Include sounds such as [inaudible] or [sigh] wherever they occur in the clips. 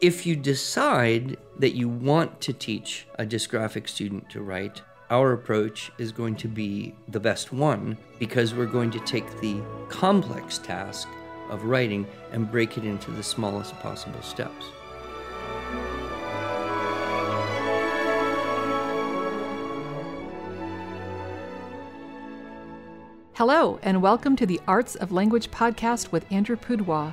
If you decide that you want to teach a dysgraphic student to write, our approach is going to be the best one because we're going to take the complex task of writing and break it into the smallest possible steps. Hello, and welcome to the Arts of Language podcast with Andrew Pudewa,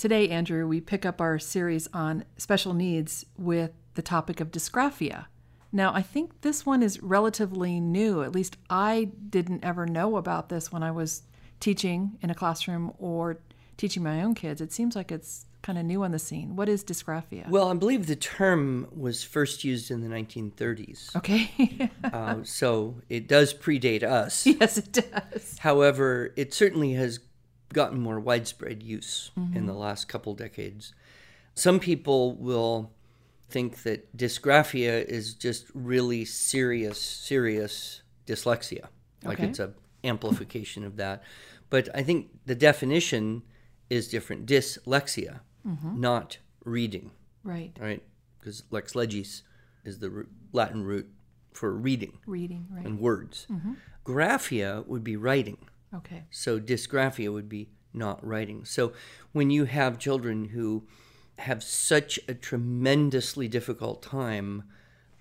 Today, Andrew, we pick up our series on special needs with the topic of dysgraphia. Now, I think this one is relatively new. At least I didn't ever know about this when I was teaching in a classroom or teaching my own kids. It seems like it's kind of new on the scene. What is dysgraphia? Well, I believe the term was first used in the 1930s. Okay. [laughs] uh, so it does predate us. yes, it does. However, it certainly has gotten more widespread use mm-hmm. in the last couple decades. Some people will think that dysgraphia is just really serious, serious dyslexia. Like okay. it's a amplification of that. But I think the definition is different. Dyslexia, mm-hmm. not reading. Right. Right. Because lex legis is the Latin root for reading. Reading, right. And words. Mm-hmm. Graphia would be writing. Okay. So dysgraphia would be not writing. So when you have children who have such a tremendously difficult time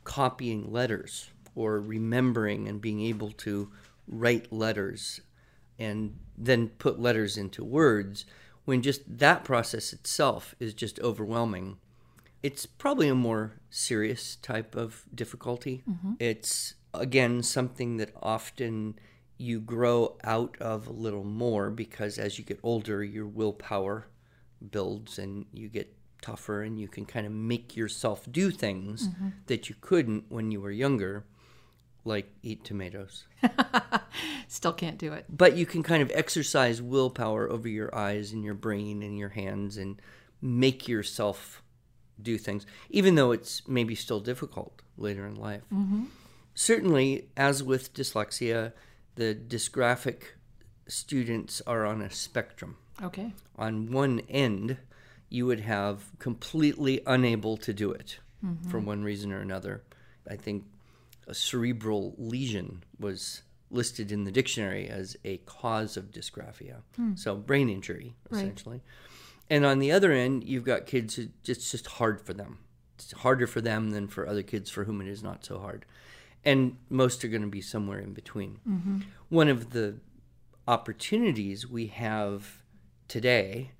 copying letters or remembering and being able to write letters and then put letters into words, when just that process itself is just overwhelming, it's probably a more serious type of difficulty. Mm-hmm. It's, again, something that often you grow out of a little more because as you get older, your willpower builds and you get tougher and you can kind of make yourself do things mm-hmm. that you couldn't when you were younger, like eat tomatoes. [laughs] Still can't do it. But you can kind of exercise willpower over your eyes and your brain and your hands and make yourself do things, even though it's maybe still difficult later in life. Mm-hmm. Certainly, as with dyslexia, the dysgraphic students are on a spectrum. Okay. On one end, you would have completely unable to do it mm-hmm. for one reason or another. I think a cerebral lesion was listed in the dictionary as a cause of dysgraphia. Hmm. So brain injury, essentially. Right. And on the other end, you've got kids who it's just hard for them. It's harder for them than for other kids for whom it is not so hard and most are going to be somewhere in between. Mm-hmm. One of the opportunities we have today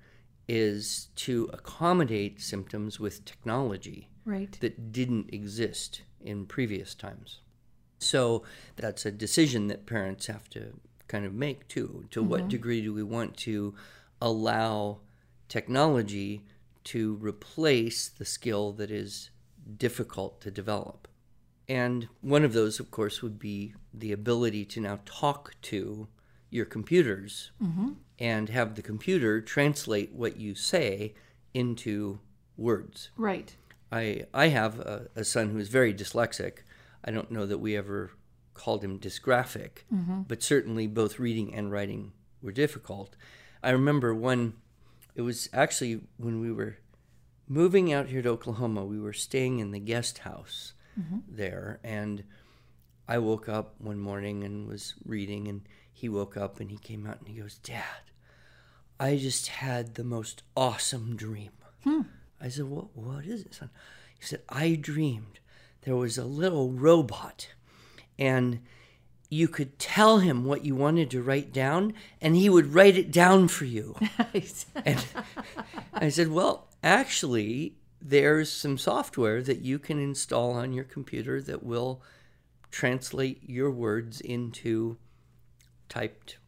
is to accommodate symptoms with technology right. that didn't exist in previous times. So that's a decision that parents have to kind of make too. To mm-hmm. what degree do we want to allow technology to replace the skill that is difficult to develop? And one of those, of course, would be the ability to now talk to your computers mm-hmm. and have the computer translate what you say into words. Right. I, I have a, a son who is very dyslexic. I don't know that we ever called him dysgraphic, mm-hmm. but certainly both reading and writing were difficult. I remember one, it was actually when we were moving out here to Oklahoma, we were staying in the guest house mm-hmm. there. And I woke up one morning and was reading, and he woke up and he came out and he goes, Dad, I just had the most awesome dream. Hmm. I said, What what is it, son? He said, I dreamed there was a little robot and you could tell him what you wanted to write down and he would write it down for you. [laughs] Nice. and [laughs] I said, Well, actually, there's some software that you can install on your computer that will translate your words into typed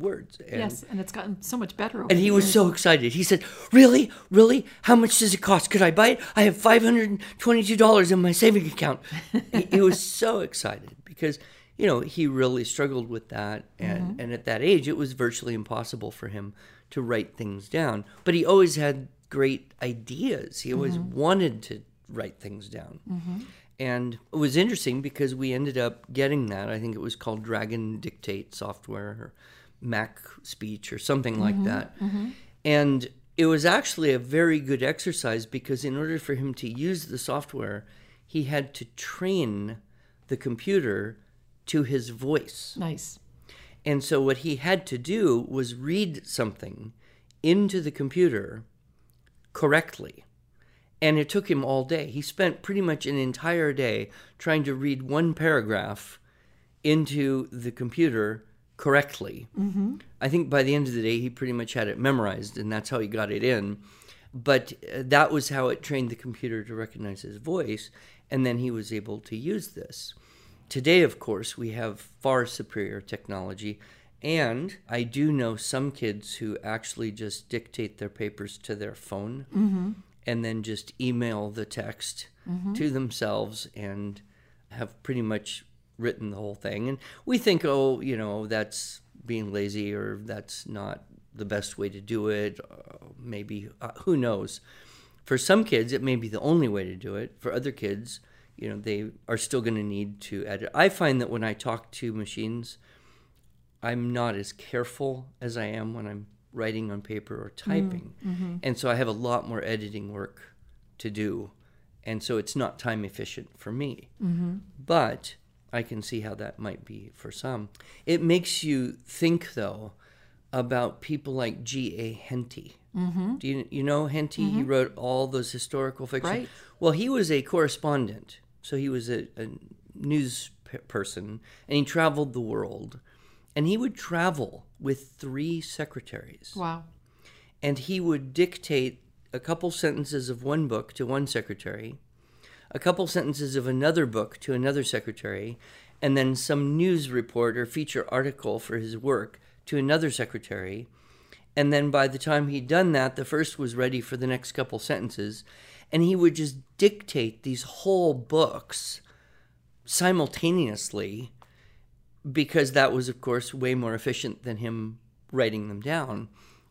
words. And, yes, and it's gotten so much better. Over and he was so excited. He said, "Really, really? How much does it cost? Could I buy it? I have five hundred and twenty-two dollars in my saving account." [laughs] he, he was so excited because you know he really struggled with that, and mm-hmm. and at that age, it was virtually impossible for him to write things down. But he always had great ideas. He always mm-hmm. wanted to write things down. Mm-hmm. And it was interesting because we ended up getting that. I think it was called Dragon Dictate software or Mac Speech or something like mm-hmm. that. And it was actually a very good exercise because in order for him to use the software, he had to train the computer to his voice. nice. And so what he had to do was read something into the computer correctly. And it took him all day. He spent pretty much an entire day trying to read one paragraph into the computer correctly. Mm-hmm. I think by the end of the day, he pretty much had it memorized, and that's how he got it in. But uh, that was how it trained the computer to recognize his voice, and then he was able to use this. Today, of course, we have far superior technology, and I do know some kids who actually just dictate their papers to their phone and then just email the text to themselves and have pretty much written the whole thing. And we think, oh, you know, that's being lazy or that's not the best way to do it. Uh, maybe, uh, who knows? For some kids, it may be the only way to do it. For other kids, you know, they are still going to need to edit. I find that when I talk to machines, I'm not as careful as I am when I'm writing on paper or mm, typing. Mm-hmm. And so I have a lot more editing work to do. And so it's not time efficient for me. Mm-hmm. But I can see how that might be for some. It makes you think, though, about people like G.A. Henty. Mm-hmm. Do you, you know Henty? He mm-hmm. wrote all those historical fiction. Right. Well, he was a correspondent. So he was a, a news p- person and he traveled the world. And he would travel with three secretaries Wow. and he would dictate a couple sentences of one book to one secretary, a couple sentences of another book to another secretary, and then some news report or feature article for his work to another secretary. And then by the time he'd done that, the first was ready for the next couple sentences. And he would just dictate these whole books simultaneously because that was, of course, way more efficient than him writing them down.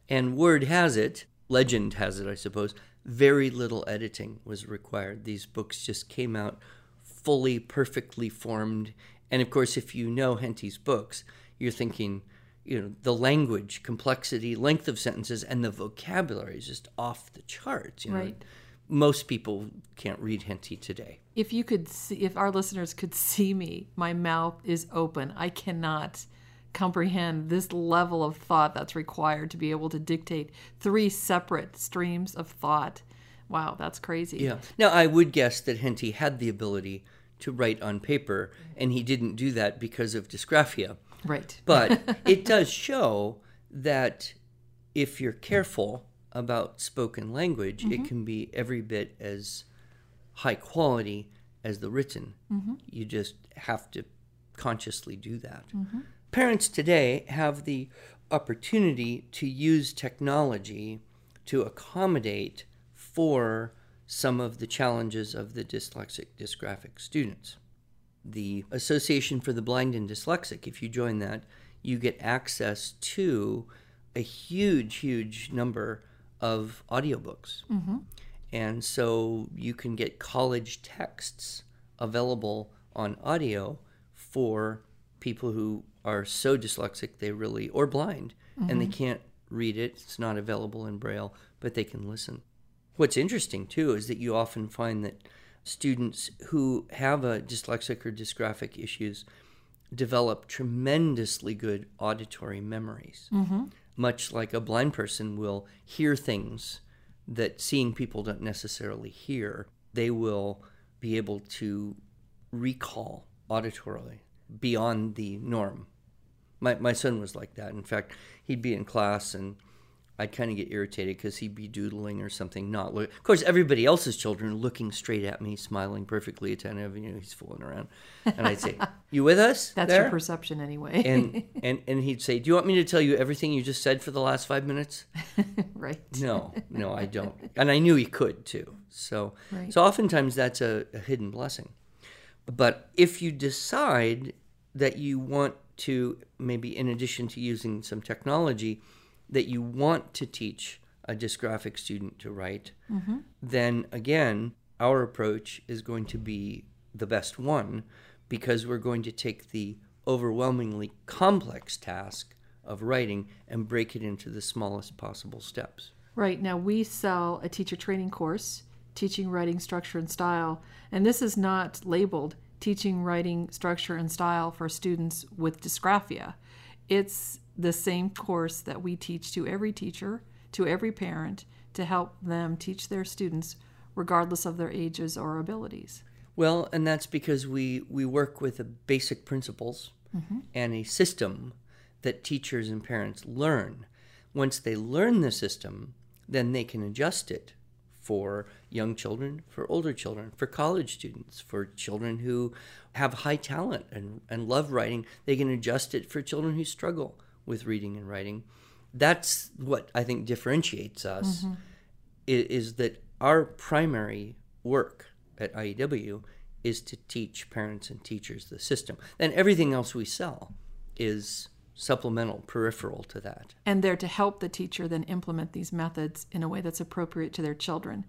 And word has it, legend has it, I suppose, very little editing was required. These books just came out fully, perfectly formed. And of course, if you know Henty's books, you're thinking, you know, the language, complexity, length of sentences, and the vocabulary is just off the charts. You know? Right. Most people can't read Henty today. If you could see, if our listeners could see me, my mouth is open. I cannot comprehend this level of thought that's required to be able to dictate three separate streams of thought. Wow, that's crazy. Yeah. Now, I would guess that Henty had the ability to write on paper, and he didn't do that because of dysgraphia. Right. But [laughs] it does show that if you're careful about spoken language, it mm-hmm. can be every bit as high quality as the written. Mm-hmm. You just have to consciously do that. Mm-hmm. Parents today have the opportunity to use technology to accommodate for some of the challenges of the dyslexic dysgraphic students the Association for the Blind and Dyslexic, if you join that, you get access to a huge, huge number of audiobooks. Mm-hmm. And so you can get college texts available on audio for people who are so dyslexic they really, or blind, and they mm-hmm. can't read it. It's not available in Braille, but they can listen. What's interesting too is that you often find that students who have a dyslexic or dysgraphic issues develop tremendously good auditory memories. Mm-hmm. Much like a blind person will hear things that seeing people don't necessarily hear, they will be able to recall auditorily beyond the norm. My, my son was like that. In fact, he'd be in class and I'd kind of get irritated because he'd be doodling or something. Not look. Of course, everybody else's children are looking straight at me, smiling, perfectly attentive. You know, he's fooling around, and I'd say, [laughs] "You with us?" That's there?" your perception anyway. and [laughs] and and he'd say, "Do you want me to tell you everything you just said for the last five minutes?" [laughs] right. No, no, I don't. And I knew he could too. So, Right. so oftentimes that's a, a hidden blessing. But if you decide that you want to, maybe in addition to using some technology, that you want to teach a dysgraphic student to write, mm-hmm. then again, our approach is going to be the best one because we're going to take the overwhelmingly complex task of writing and break it into the smallest possible steps. Right. Now, we sell a teacher training course, Teaching Writing Structure and Style, and this is not labeled Teaching Writing Structure and Style for students with dysgraphia. It's the same course that we teach to every teacher, to every parent, to help them teach their students regardless of their ages or abilities. Well, and that's because we, we work with the basic principles mm-hmm. and a system that teachers and parents learn. Once they learn the system, then they can adjust it for young children, for older children, for college students, for children who have high talent and, and love writing. They can adjust it for children who struggle with reading and writing. That's what I think differentiates us mm-hmm. i- is that our primary work at IEW is to teach parents and teachers the system. And everything else we sell is supplemental, peripheral to that. and they're to help the teacher then implement these methods in a way that's appropriate to their children.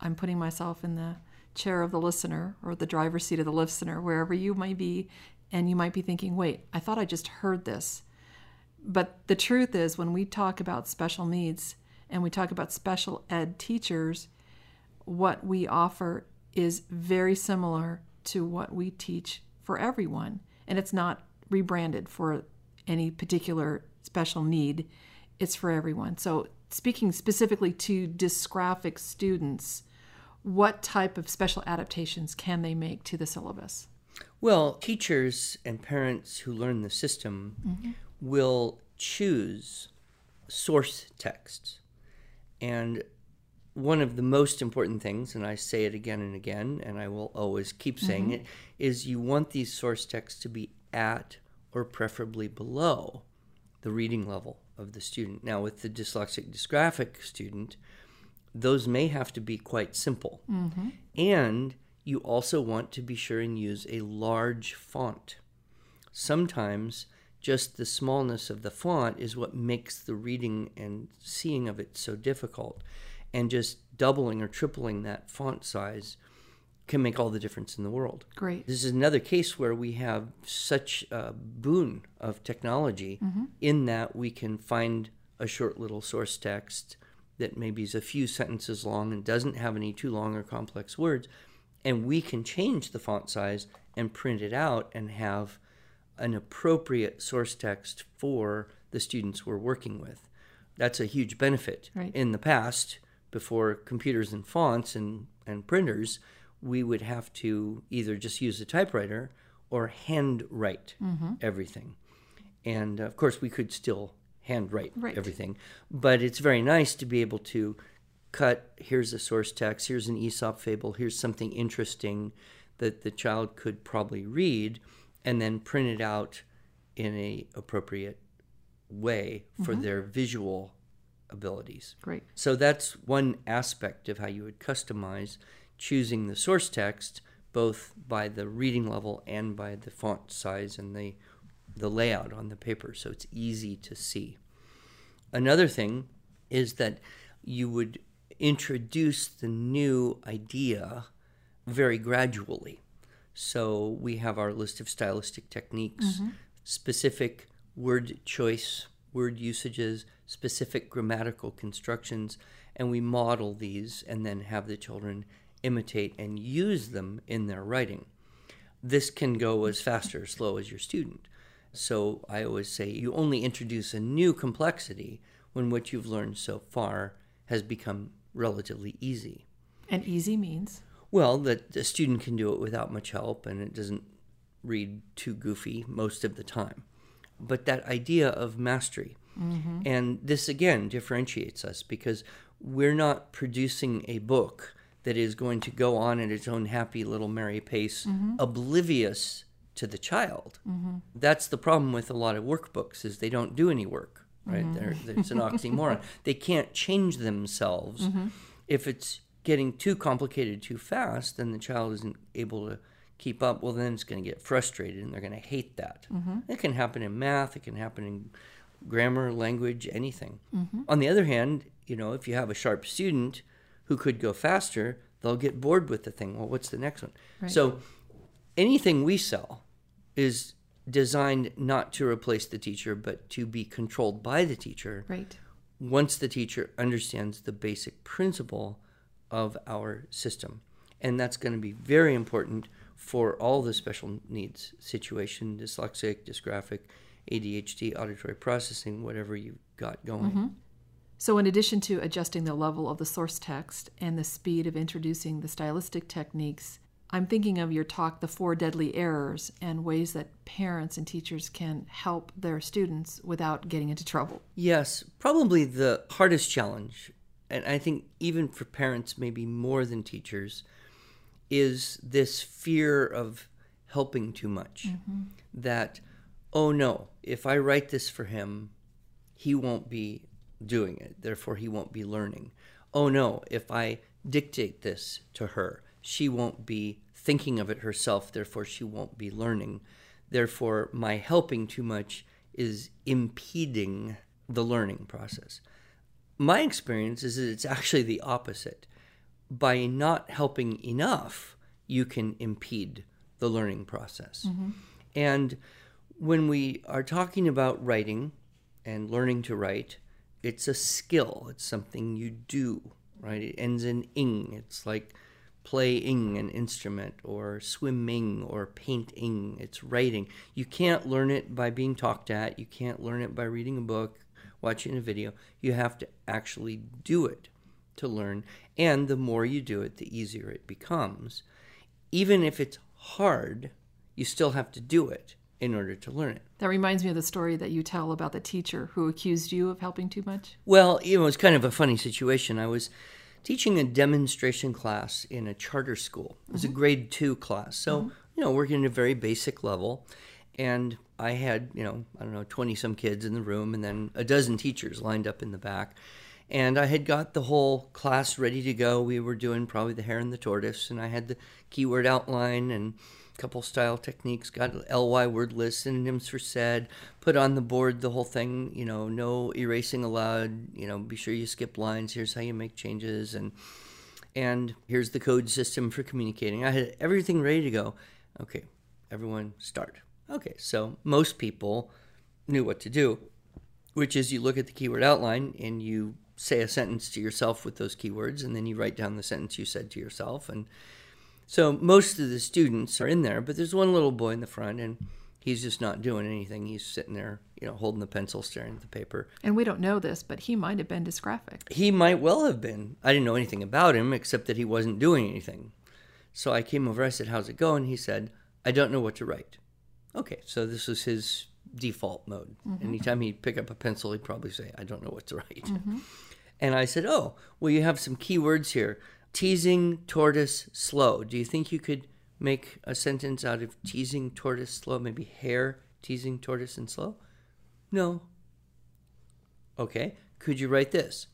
I'm putting myself in the chair of the listener or the driver's seat of the listener, wherever you might be, and you might be thinking, wait, I thought I just heard this. But the truth is, when we talk about special needs and we talk about special ed teachers, what we offer is very similar to what we teach for everyone. And it's not rebranded for any particular special need, it's for everyone. So, speaking specifically to dysgraphic students, what type of special adaptations can they make to the syllabus? Well, teachers and parents who learn the system mm-hmm. Will choose source texts. And one of the most important things, and I say it again and again, and I will always keep saying mm-hmm. it, is you want these source texts to be at or preferably below the reading level of the student. Now, with the dyslexic dysgraphic student, those may have to be quite simple. Mm-hmm. And you also want to be sure and use a large font. Sometimes just the smallness of the font is what makes the reading and seeing of it so difficult. And just doubling or tripling that font size can make all the difference in the world. Great. This is another case where we have such a boon of technology mm-hmm. in that we can find a short little source text that maybe is a few sentences long and doesn't have any too long or complex words, and we can change the font size and print it out and have an appropriate source text for the students we're working with. That's a huge benefit. Right. In the past, before computers and fonts and, and printers, we would have to either just use a typewriter or handwrite mm-hmm. everything. And of course, we could still handwrite Right. everything, but it's very nice to be able to cut here's a source text, here's an Aesop fable, here's something interesting that the child could probably read, and then print it out in a appropriate way for mm-hmm. their visual abilities. Great. So that's one aspect of how you would customize choosing the source text, both by the reading level and by the font size and the, the layout on the paper, so it's easy to see. Another thing is that you would introduce the new idea very gradually. So we have our list of stylistic techniques, mm-hmm. specific word choice, word usages, specific grammatical constructions, and we model these and then have the children imitate and use them in their writing. This can go as fast or slow as your student. So I always say you only introduce a new complexity when what you've learned so far has become relatively easy. And easy means Well, that a student can do it without much help and it doesn't read too goofy most of the time. But that idea of mastery, mm-hmm. And this again differentiates us because we're not producing a book that is going to go on at its own happy little merry pace, mm-hmm. oblivious to the child. Mm-hmm. That's the problem with a lot of workbooks is they don't do any work, right? There, there's an [laughs] oxymoron. they can't change themselves. If it's getting too complicated too fast, then the child isn't able to keep up. Well, then it's going to get frustrated and they're going to hate that. Mm-hmm. It can happen in math. It can happen in grammar, language, anything. Mm-hmm. On the other hand, you know, if you have a sharp student who could go faster, they'll get bored with the thing. Well, what's the next one? So anything we sell is designed not to replace the teacher, but to be controlled by the teacher Right. once the teacher understands the basic principle of our system. And that's going to be very important for all the special needs situation dyslexic, dysgraphic, ADHD, auditory processing, whatever you've got going. Mm-hmm. So, in addition to adjusting the level of the source text and the speed of introducing the stylistic techniques, I'm thinking of your talk, The Four Deadly Errors, and ways that parents and teachers can help their students without getting into trouble. Yes, probably the hardest challenge, and I think even for parents, maybe more than teachers, is this fear of helping too much. Mm-hmm. That, oh no, if I write this for him, he won't be doing it, therefore, he won't be learning. Oh no, if I dictate this to her, she won't be thinking of it herself, therefore, she won't be learning. Therefore, my helping too much is impeding the learning process. My experience is that it's actually the opposite. By not helping enough, you can impede the learning process. Mm-hmm. And when we are talking about writing and learning to write, it's a skill. It's something you do, right? It ends in ing. It's like playing an instrument or swimming or painting. It's writing. You can't learn it by being talked at. You can't learn it by reading a book, watching a video. You have to actually do it to learn. And the more you do it, the easier it becomes. Even if it's hard, you still have to do it in order to learn it. That reminds me of the story that you tell about the teacher who accused you of helping too much. Well, you know, it was kind of a funny situation. I was teaching a demonstration class in a charter school. It was a mm-hmm. grade two class. So, mm-hmm. you know, working at a very basic level. And I had, you know, I don't know, 20 some kids in the room and then a dozen teachers lined up in the back. And I had got the whole class ready to go. We were doing probably the hare and the tortoise, and I had the keyword outline and a couple style techniques, got LY word list, synonyms for said, put on the board the whole thing, you know, no erasing allowed, you know, be sure you skip lines, here's how you make changes, and and here's the code system for communicating. I had everything ready to go. Okay, everyone start. Okay, so most people knew what to do, which is you look at the keyword outline and you say a sentence to yourself with those keywords, and then you write down the sentence you said to yourself. And so most of the students are in there, but there's one little boy in the front, and he's just not doing anything. He's sitting there, you know, holding the pencil, staring at the paper. And we don't know this, but he might have been dysgraphic. He might well have been. I didn't know anything about him except that he wasn't doing anything. So I came over, I said, How's it going? He said, I don't know what to write. Okay, so this was his default mode. Mm-hmm. Anytime he'd pick up a pencil, he'd probably say, I don't know what to write. Mm-hmm. [laughs] And I said, Oh, well, you have some keywords here teasing, tortoise, slow. Do you think you could make a sentence out of teasing, tortoise, slow? Maybe hare, teasing, tortoise, and slow? No. Okay, could you write this?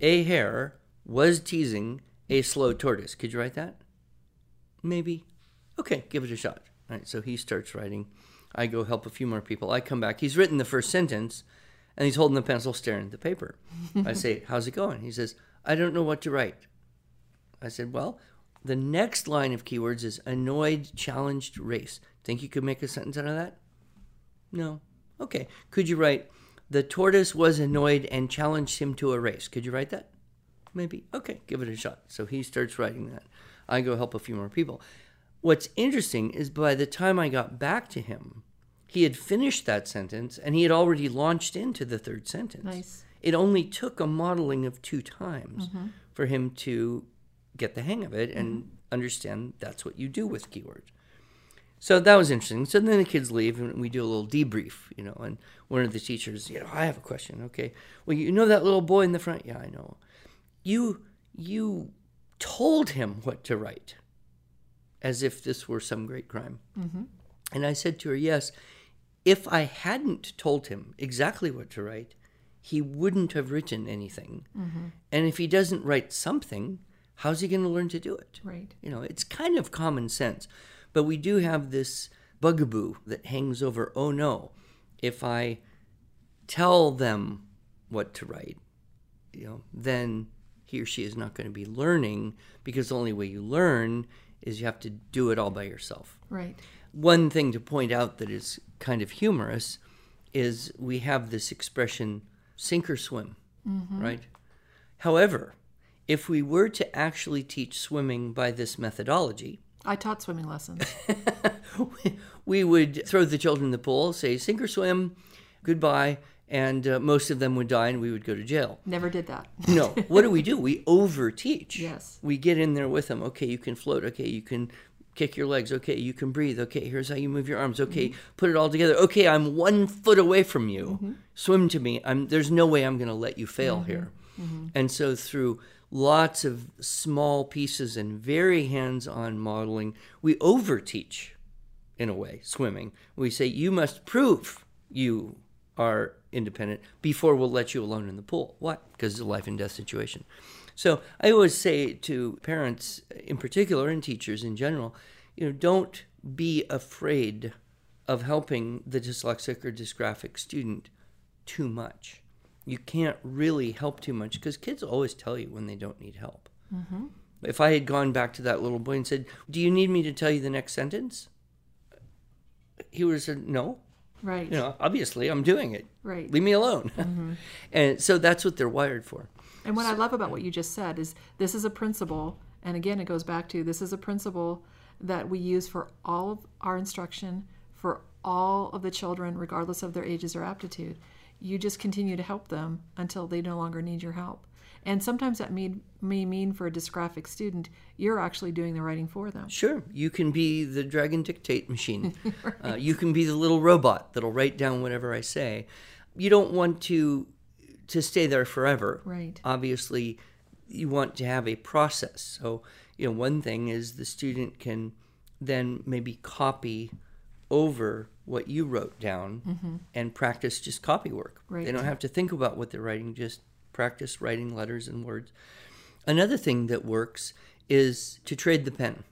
A hare was teasing a slow tortoise. Could you write that? Maybe. Okay, give it a shot. Right, so he starts writing. I go help a few more people. I come back. He's written the first sentence and he's holding the pencil staring at the paper. [laughs] I say, How's it going? He says, I don't know what to write. I said, Well, the next line of keywords is annoyed, challenged, race. Think you could make a sentence out of that? No. Okay. Could you write, the tortoise was annoyed and challenged him to a race? Could you write that? Maybe. Okay, give it a shot. So he starts writing that. I go help a few more people. What's interesting is by the time I got back to him, he had finished that sentence and he had already launched into the third sentence. Nice. It only took a modeling of two times mm-hmm. for him to get the hang of it and mm-hmm. understand that's what you do with keywords. So that was interesting. So then the kids leave and we do a little debrief, you know, and one of the teachers, you know, I have a question. Okay. Well, you know that little boy in the front? Yeah, I know. You you told him what to write as if this were some great crime. Mm-hmm. And I said to her, Yes, if I hadn't told him exactly what to write, he wouldn't have written anything. Mm-hmm. And if he doesn't write something, how's he going to learn to do it? Right. You know, it's kind of common sense. But we do have this bugaboo that hangs over oh no, if I tell them what to write, you know, then he or she is not going to be learning because the only way you learn is you have to do it all by yourself. Right. One thing to point out that is kind of humorous is we have this expression sink or swim, mm-hmm. right? However, if we were to actually teach swimming by this methodology, I taught swimming lessons. [laughs] we would throw the children in the pool, say sink or swim, goodbye, and uh, most of them would die and we would go to jail. Never did that. no. What do we [laughs] do? We overteach. Yes. We get in there with them. Okay, you can float. Okay, you can kick your legs. Okay, you can breathe. Okay, here's how you move your arms. Okay, mm-hmm. put it all together. Okay, I'm one foot away from you. Mm-hmm. Swim to me. I'm. There's no way I'm going to let you fail mm-hmm. here. Mm-hmm. And so through lots of small pieces and very hands-on modeling, we overteach, in a way, swimming. We say you must prove you are independent before we'll let you alone in the pool. What? Because it's a life and death situation. So I always say to parents in particular and teachers in general, you know, don't be afraid of helping the dyslexic or dysgraphic student too much. You can't really help too much because kids always tell you when they don't need help. Mm-hmm. If I had gone back to that little boy and said, Do you need me to tell you the next sentence? He would have said, No. Right. You know, obviously I'm doing it. Right. Leave me alone. Mm-hmm. [laughs] and so that's what they're wired for. And what so, I love about what you just said is this is a principle, and again, it goes back to this is a principle that we use for all of our instruction for all of the children, regardless of their ages or aptitude. You just continue to help them until they no longer need your help. And sometimes that may, may mean for a dysgraphic student, you're actually doing the writing for them. Sure. You can be the dragon dictate machine. [laughs] right. uh, you can be the little robot that'll write down whatever I say. You don't want to to stay there forever. Right. Obviously, you want to have a process. So, you know, one thing is the student can then maybe copy over what you wrote down mm-hmm. and practice just copy work. Right. They don't have to think about what they're writing, just practice writing letters and words. Another thing that works is to trade the pen.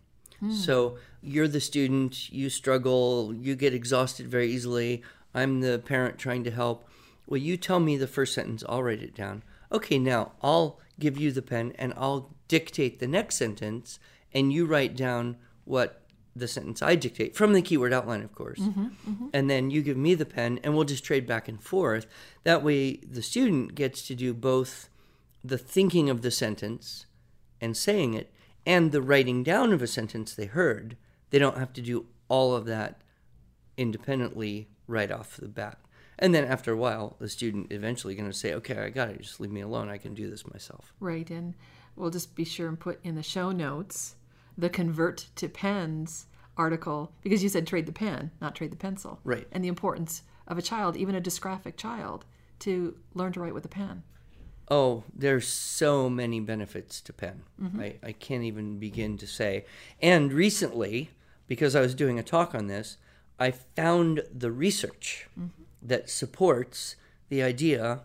Mm. So you're the student, you struggle, you get exhausted very easily. I'm the parent trying to help. Well, you tell me the first sentence, I'll write it down. Okay, now I'll give you the pen and I'll dictate the next sentence, and you write down what the sentence I dictate from the keyword outline, of course. Mm-hmm, mm-hmm. And then you give me the pen, and we'll just trade back and forth. That way, the student gets to do both the thinking of the sentence and saying it and the writing down of a sentence they heard. They don't have to do all of that independently right off the bat. And then after a while, the student eventually going to say, "Okay, I got it. Just leave me alone. I can do this myself." Right, and we'll just be sure and put in the show notes the convert to pens article because you said trade the pen, not trade the pencil. Right. And the importance of a child, even a dysgraphic child, to learn to write with a pen. Oh, there's so many benefits to pen. Mm-hmm. I, I can't even begin to say. And recently, because I was doing a talk on this, I found the research mm-hmm that supports the idea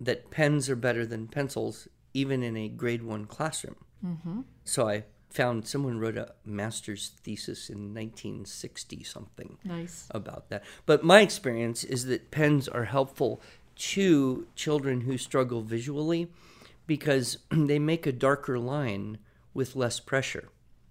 that pens are better than pencils, even in a grade one classroom. Mm-hmm. So I found someone wrote a master's thesis in 1960 something nice. about that. But my experience is that pens are helpful to children who struggle visually because [clears throat] they make a darker line with less pressure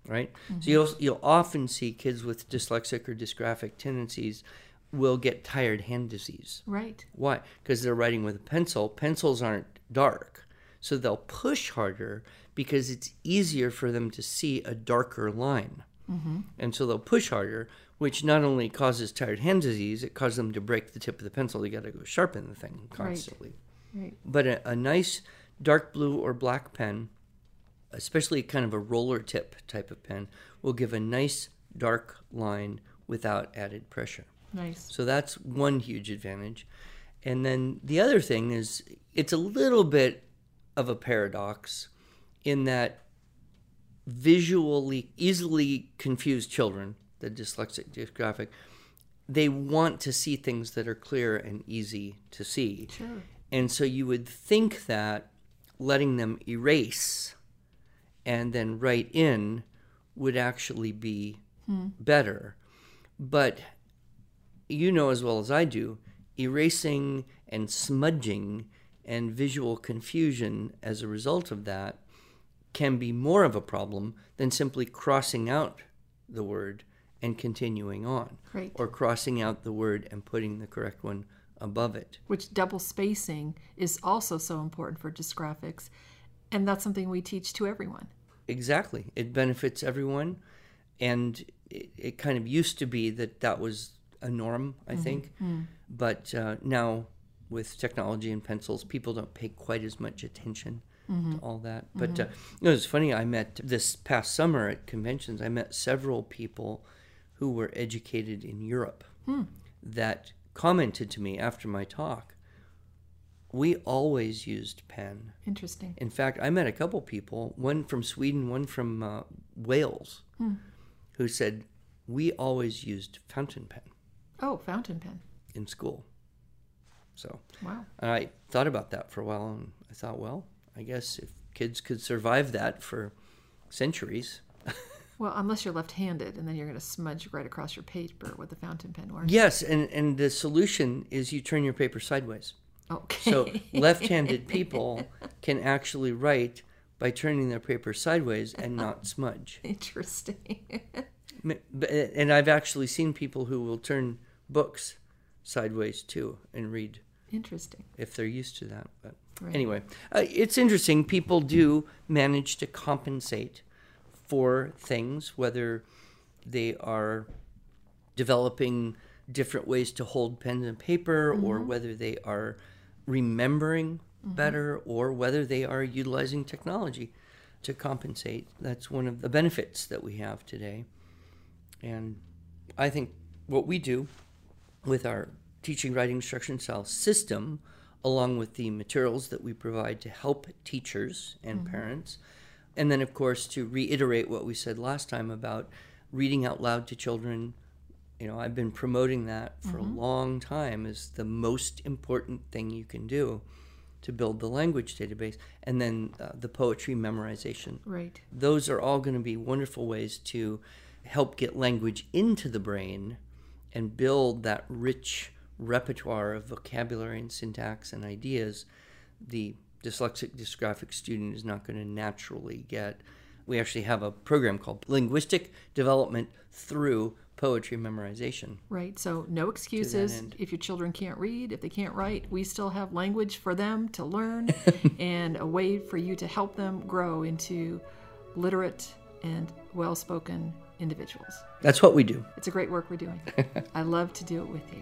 right? Mm-hmm. So you'll you'll often see kids with dyslexic or dysgraphic tendencies will get tired hand disease. Right. Why? Because they're writing with a pencil. Pencils aren't dark. So they'll push harder because it's easier for them to see a darker line. Mm-hmm. And so they'll push harder, which not only causes tired hand disease, it causes them to break the tip of the pencil. They got to go sharpen the thing constantly. Right. right. But a, a nice dark blue or black pen, especially kind of a roller tip type of pen, will give a nice dark line without added pressure. Nice. So that's one huge advantage. And then the other thing is it's a little bit of a paradox in that visually easily confused children, the dyslexic dysgraphic, they want to see things that are clear and easy to see. Sure. And so you would think that letting them erase and then write in would actually be hmm. better. But you know as well as I do, erasing and smudging and visual confusion as a result of that can be more of a problem than simply crossing out the word and continuing on. Right. Or crossing out the word and putting the correct one above it. Which double spacing is also so important for dysgraphics. And that's something we teach to everyone. Exactly. It benefits everyone. And it, it kind of used to be that that was a norm, I think. But uh, now, with technology and pencils, people don't pay quite as much attention to all that. But uh, you know, it's funny, I met this past summer at conventions, I met several people who were educated in Europe that commented to me after my talk. We always used pen. Interesting. In fact, I met a couple people, one from Sweden, one from uh, Wales, who said, We always used fountain pen Oh, fountain pen. in school. So Wow. I thought about that for a while and I thought, well, I guess if kids could survive that for centuries. [laughs] Well, unless you're left handed and then you're going to smudge right across your paper with a fountain pen. Or Yes, and, and the solution is you turn your paper sideways. Okay. So left handed [laughs] people can actually write by turning their paper sideways and not smudge. [laughs] Interesting. And I've actually seen people who will turn books sideways too and read Interesting. if they're used to that. But Right. anyway, uh, it's interesting. People do manage to compensate for things, whether they are developing different ways to hold pen and paper, or whether they are remembering better, or whether they are utilizing technology to compensate. That's one of the benefits that we have today. And I think what we do with our teaching writing instruction style system, along with the materials that we provide to help teachers and parents, and then, of course, to reiterate what we said last time about reading out loud to children. You know, I've been promoting that for a long time as the most important thing you can do to build the language database, and then uh, the poetry memorization Right. those are all going to be wonderful ways to help get language into the brain and build that rich repertoire of vocabulary and syntax and ideas the dyslexic dysgraphic student is not going to naturally get we actually have a program called linguistic development through poetry memorization Right. So no excuses. If your children can't read, if they can't write, we still have language for them to learn [laughs] and a way for you to help them grow into literate and well spoken individuals. that's what we do It's a great work we're doing. [laughs] I love to do it with you.